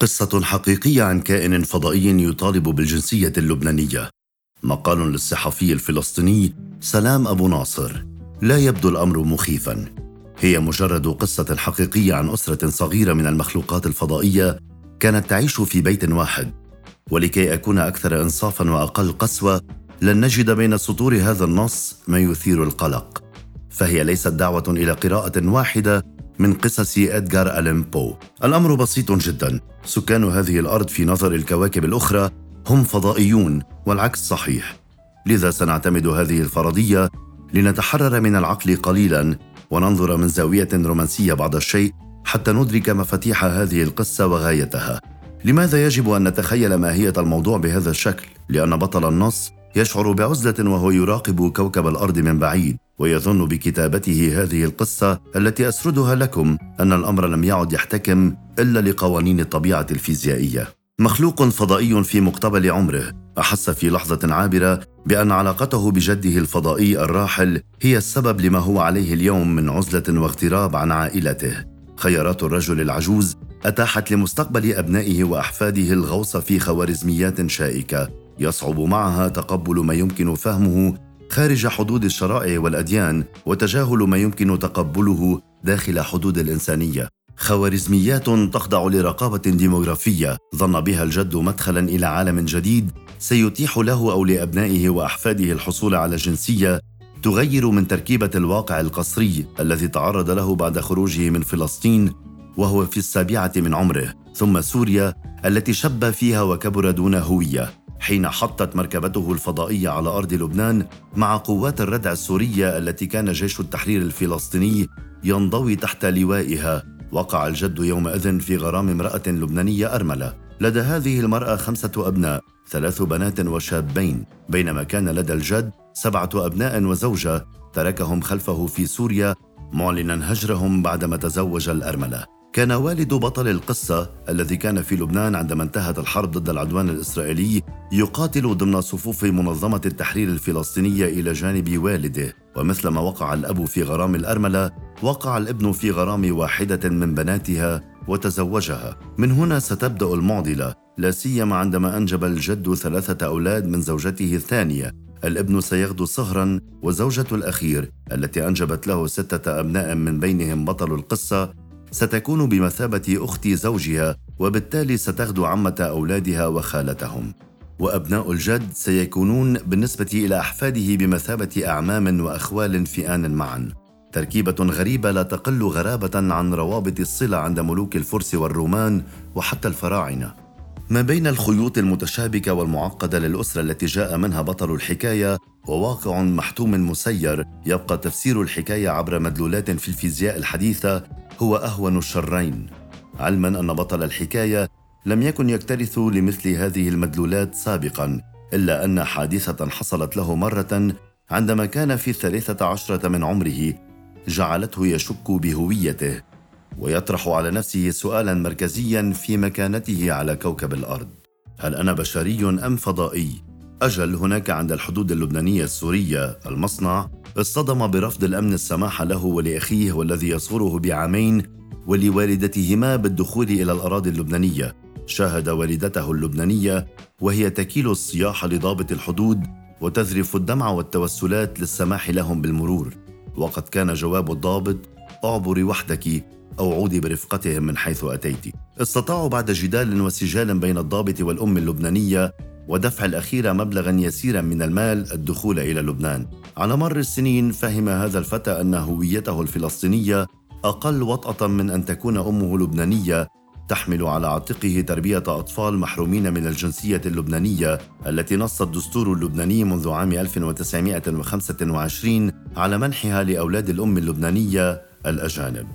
قصة حقيقية عن كائن فضائي يطالب بالجنسية اللبنانية. مقال للصحفي الفلسطيني سلام أبو ناصر. لا يبدو الأمر مخيفا. هي مجرد قصة حقيقية عن أسرة صغيرة من المخلوقات الفضائية كانت تعيش في بيت واحد. ولكي أكون أكثر إنصافا وأقل قسوة، لن نجد بين سطور هذا النص ما يثير القلق. فهي ليست دعوة إلى قراءة واحدة من قصص إدغار ألين بو. الأمر بسيط جدا. سكان هذه الأرض في نظر الكواكب الأخرى هم فضائيون والعكس صحيح. لذا سنعتمد هذه الفرضية لنتحرر من العقل قليلا وننظر من زاوية رومانسية بعض الشيء حتى ندرك مفاتيح هذه القصة وغايتها. لماذا يجب أن نتخيل ماهية الموضوع بهذا الشكل؟ لأن بطل النص يشعر بعزلة وهو يراقب كوكب الأرض من بعيد ويظن بكتابته هذه القصة التي أسردها لكم أن الأمر لم يعد يحتكم إلا لقوانين الطبيعة الفيزيائية. مخلوق فضائي في مقتبل عمره. أحس في لحظة عابرة بأن علاقته بجده الفضائي الراحل هي السبب لما هو عليه اليوم من عزلة واغتراب عن عائلته. خيارات الرجل العجوز أتاحت لمستقبل أبنائه وأحفاده الغوص في خوارزميات شائكة. يصعب معها تقبل ما يمكن فهمه خارج حدود الشرائع والأديان وتجاهل ما يمكن تقبله داخل حدود الإنسانية. خوارزميات تخضع لرقابة ديموغرافية. ظن بها الجد مدخلا إلى عالم جديد سيتيح له أو لأبنائه وأحفاده الحصول على جنسية تغير من تركيبة الواقع القصري الذي تعرض له بعد خروجه من فلسطين وهو في السابعة من عمره. ثم سوريا التي شب فيها وكبر دون هوية. حين حطت مركبته الفضائية على أرض لبنان مع قوات الردع السورية التي كان جيش التحرير الفلسطيني ينضوي تحت لوائها. وقع الجد يومئذ في غرام امرأة لبنانية أرملة. لدى هذه المرأة خمسة أبناء ثلاث بنات وشابين. بينما كان لدى الجد سبعة أبناء وزوجة تركهم خلفه في سوريا معلنا هجرهم بعدما تزوج الأرملة. كان والد بطل القصة الذي كان في لبنان عندما انتهت الحرب ضد العدوان الإسرائيلي يقاتل ضمن صفوف منظمة التحرير الفلسطينية إلى جانب والده. ومثلما وقع الأب في غرام الأرملة وقع الابن في غرام واحدة من بناتها وتزوجها. من هنا ستبدأ المعضلة لا سيما عندما أنجب الجد ثلاثة أولاد من زوجته الثانية. الابن سيغدو صهرا وزوجة الأخير التي أنجبت له ستة أبناء من بينهم بطل القصة ستكون بمثابة اخت زوجها وبالتالي ستغدو عمة أولادها وخالتهم. وأبناء الجد سيكونون بالنسبة إلى أحفاده بمثابة أعمام وأخوال في ان معا. تركيبة غريبة لا تقل غرابة عن روابط الصلة عند ملوك الفرس والرومان وحتى الفراعنة. ما بين الخيوط المتشابكة والمعقدة للأسرة التي جاء منها بطل الحكاية وواقع محتوم مسير يبقى تفسير الحكاية عبر مدلولات في الفيزياء الحديثة هو أهون الشرين. علما أن بطل الحكاية لم يكن يكترث لمثل هذه المدلولات سابقا إلا أن حادثة حصلت له مرة عندما كان في الثالثة عشرة من عمره جعلته يشك بهويته ويطرح على نفسه سؤالا مركزيا في مكانته على كوكب الأرض. هل أنا بشري أم فضائي؟ أجل هناك عند الحدود اللبنانية السورية المصنع اصطدم برفض الأمن السماح له ولأخيه والذي يصغره بعامين ولوالدتهما بالدخول إلى الأراضي اللبنانية. شاهد والدته اللبنانية وهي تكيل الصياح لضابط الحدود وتذرف الدمع والتوسلات للسماح لهم بالمرور. وقد كان جواب الضابط أعبري وحدك أو عودي برفقتهم من حيث أتيت استطاعوا بعد جدال وسجال بين الضابط والأم اللبنانية ودفع الأخير مبلغا يسيرا من المال الدخول إلى لبنان على مر السنين فهم هذا الفتى أن هويته الفلسطينية أقل وطأة من أن تكون أمه لبنانية تحمل على عاتقه تربية أطفال محرومين من الجنسية اللبنانية التي نص الدستور اللبناني منذ عام 1925 على منحها لأولاد الأم اللبنانية الأجانب.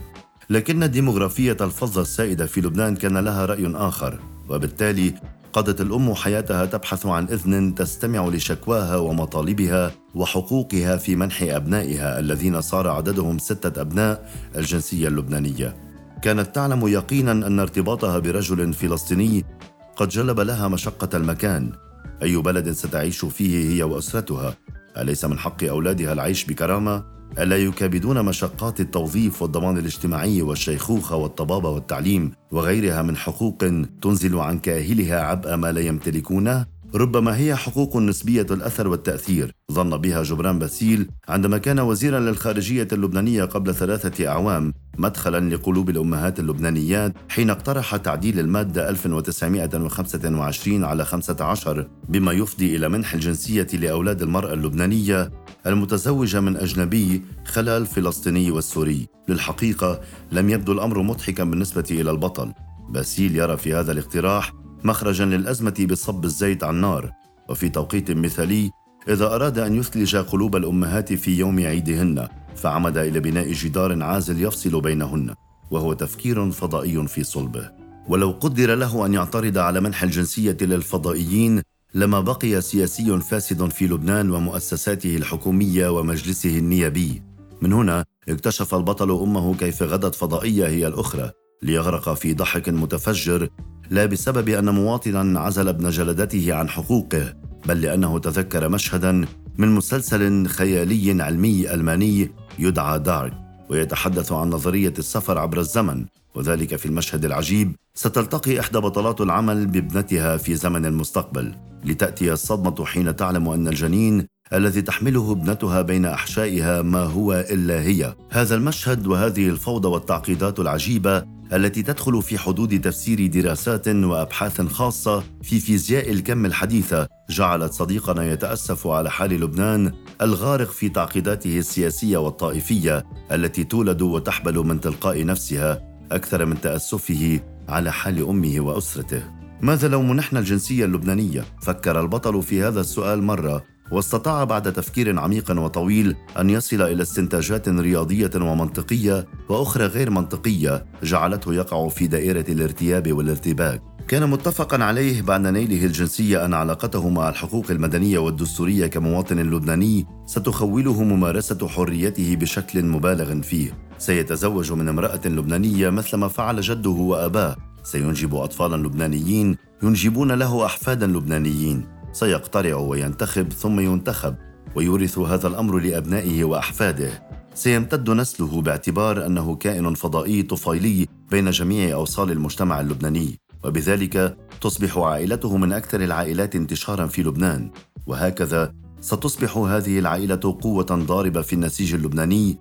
لكن ديموغرافية الفظة السائدة في لبنان كان لها رأي آخر، وبالتالي قضت الأم حياتها تبحث عن إذن تستمع لشكواها ومطالبها وحقوقها في منح أبنائها الذين صار عددهم ستة أبناء الجنسية اللبنانية. كانت تعلم يقينا أن ارتباطها برجل فلسطيني قد جلب لها مشقة المكان. أي بلد ستعيش فيه هي وأسرتها؟ أليس من حق أولادها العيش بكرامة؟ ألا يكابدون مشقات التوظيف والضمان الاجتماعي والشيخوخة والطبابة والتعليم وغيرها من حقوق تنزل عن كاهلها عبء ما لا يمتلكونه؟ ربما هي حقوق نسبية الأثر والتأثير. ظن بها جبران باسيل عندما كان وزيرا للخارجية اللبنانية قبل ثلاثة أعوام مدخلا لقلوب الأمهات اللبنانيات حين اقترح تعديل المادة 1925 على 15 بما يفضي إلى منح الجنسية لأولاد المرأة اللبنانية المتزوجة من أجنبي خلال الفلسطيني والسوري. للحقيقة لم يبدو الأمر مضحكا بالنسبة إلى البطل. باسيل يرى في هذا الاقتراح مخرجا للأزمة بصب الزيت على النار. وفي توقيت مثالي إذا أراد أن يثلج قلوب الأمهات في يوم عيدهن فعمد إلى بناء جدار عازل يفصل بينهن وهو تفكير فضائي في صلبه. ولو قدر له أن يعترض على منح الجنسية للفضائيين لما بقي سياسي فاسد في لبنان ومؤسساته الحكومية ومجلسه النيابي. من هنا اكتشف البطل أمه كيف غدت فضائية هي الأخرى ليغرق في ضحك متفجر لا بسبب أن مواطنا عزل ابن جلدته عن حقوقه بل لأنه تذكر مشهدا من مسلسل خيالي علمي ألماني يدعى دارك ويتحدث عن نظرية السفر عبر الزمن. وذلك في المشهد العجيب ستلتقي إحدى بطلات العمل بابنتها في زمن المستقبل. لتأتي الصدمة حين تعلم أن الجنين الذي تحمله ابنتها بين أحشائها ما هو إلا هي. هذا المشهد وهذه الفوضى والتعقيدات العجيبة التي تدخل في حدود تفسير دراسات وأبحاث خاصة في فيزياء الكم الحديثة جعلت صديقنا يتأسف على حال لبنان الغارق في تعقيداته السياسية والطائفية التي تولد وتحبل من تلقاء نفسها أكثر من تأسفه على حال أمه وأسرته. ماذا لو منحنا الجنسية اللبنانية فكر البطل في هذا السؤال مرة واستطاع بعد تفكير عميق وطويل أن يصل إلى استنتاجات رياضية ومنطقية وأخرى غير منطقية جعلته يقع في دائرة الارتياب والارتباك. كان متفقا عليه بعد نيله الجنسية أن علاقته مع الحقوق المدنية والدستورية كمواطن لبناني ستخوله ممارسة حريته بشكل مبالغ فيه. سيتزوج من امرأة لبنانية مثلما فعل جده وأباه. سينجب اطفالا لبنانيين ينجبون له احفادا لبنانيين. سيقترع وينتخب ثم ينتخب ويورث هذا الأمر لأبنائه وأحفاده. سيمتد نسله باعتبار أنه كائن فضائي طفيلي بين جميع أوصال المجتمع اللبناني. وبذلك تصبح عائلته من أكثر العائلات انتشارا في لبنان. وهكذا ستصبح هذه العائلة قوة ضاربة في النسيج اللبناني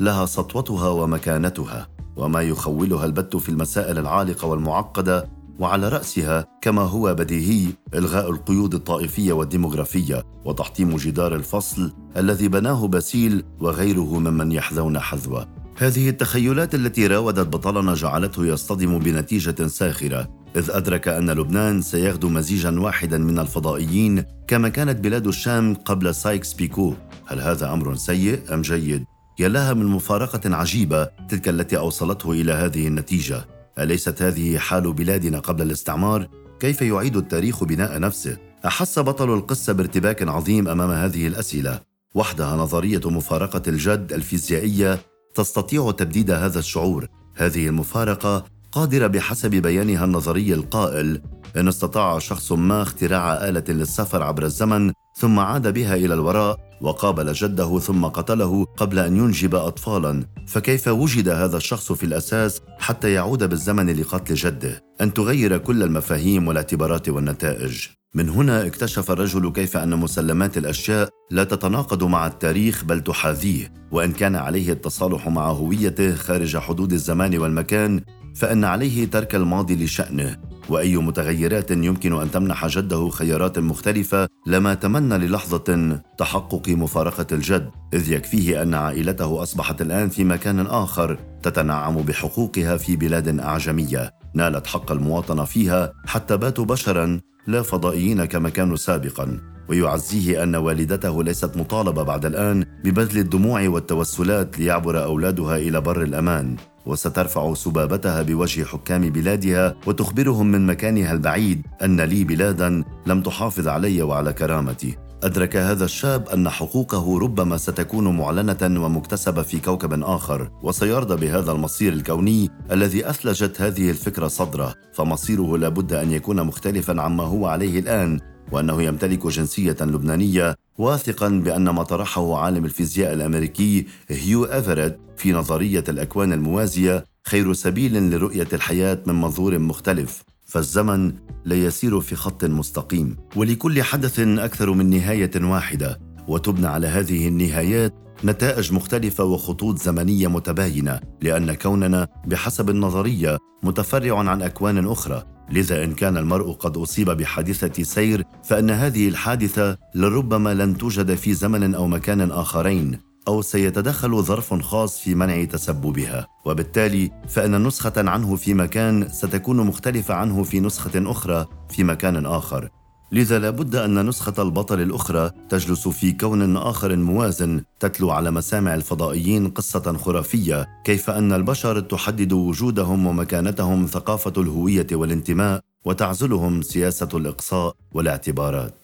لها سطوتها ومكانتها وما يخولها البت في المسائل العالقة والمعقدة وعلى رأسها كما هو بديهي إلغاء القيود الطائفية والديمغرافيه وتحطيم جدار الفصل الذي بناه باسيل وغيره ممن يحذون حذوه. هذه التخيلات التي راودت بطلنا جعلته يصطدم بنتيجة ساخرة. إذ أدرك أن لبنان سيغدو مزيجا واحدا من الفضائيين كما كانت بلاد الشام قبل سايكس بيكو. هل هذا أمر سيء أم جيد؟ يا لها من مفارقة عجيبة تلك التي أوصلته إلى هذه النتيجة. أليست هذه حال بلادنا قبل الاستعمار؟ كيف يعيد التاريخ بناء نفسه؟ أحس بطل القصة بارتباك عظيم أمام هذه الأسئلة. وحدها نظرية مفارقة الجد الفيزيائية تستطيع تبديد هذا الشعور. هذه المفارقة قادرة بحسب بيانها النظري القائل إن استطاع شخص ما اختراع آلة للسفر عبر الزمن ثم عاد بها إلى الوراء وقابل جده ثم قتله قبل أن ينجب اطفالا. فكيف وجد هذا الشخص في الأساس حتى يعود بالزمن لقتل جده؟ أن تغير كل المفاهيم والاعتبارات والنتائج. من هنا اكتشف الرجل كيف أن مسلمات الأشياء لا تتناقض مع التاريخ بل تحاذيه وإن كان عليه التصالح مع هويته خارج حدود الزمان والمكان فإن عليه ترك الماضي لشأنه وأي متغيرات يمكن أن تمنح جده خيارات مختلفة لما تمنى للحظة تحقق مفارقة الجد إذ يكفيه أن عائلته أصبحت الآن في مكان آخر تتنعم بحقوقها في بلاد أعجمية نالت حق المواطنة فيها حتى باتوا بشرا لا فضائيين كما كانوا سابقا. ويعزيه أن والدته ليست مطالبة بعد الآن ببذل الدموع والتوسلات ليعبر أولادها إلى بر الأمان. وسترفع سبابتها بوجه حكام بلادها وتخبرهم من مكانها البعيد أن لي بلادا لم تحافظ علي وعلى كرامتي. أدرك هذا الشاب أن حقوقه ربما ستكون معلنة ومكتسبة في كوكب آخر وسيرضى بهذا المصير الكوني الذي أثلجت هذه الفكرة صدرة فمصيره لابد أن يكون مختلفا عما هو عليه الآن وأنه يمتلك جنسية لبنانية واثقا بأن ما طرحه عالم الفيزياء الأمريكي هيو إيفريت في نظرية الأكوان الموازية خير سبيل لرؤية الحياة من منظور مختلف فالزمن لا يسير في خط مستقيم. ولكل حدث أكثر من نهاية واحدة وتبنى على هذه النهايات نتائج مختلفة وخطوط زمنية متباينة لأن كوننا بحسب النظرية متفرع عن أكوان أخرى. لذا إن كان المرء قد أصيب بحادثة سير فإن هذه الحادثة لربما لن توجد في زمن أو مكان آخرين أو سيتدخل ظرف خاص في منع تسببها. وبالتالي فإن نسخة عنه في مكان ستكون مختلفة عنه في نسخة أخرى في مكان آخر. لذا لابد أن نسخة البطل الأخرى تجلس في كون آخر موازن تتلو على مسامع الفضائيين قصة خرافية كيف أن البشر تحدد وجودهم ومكانتهم ثقافة الهوية والانتماء وتعزلهم سياسة الإقصاء والاعتبارات.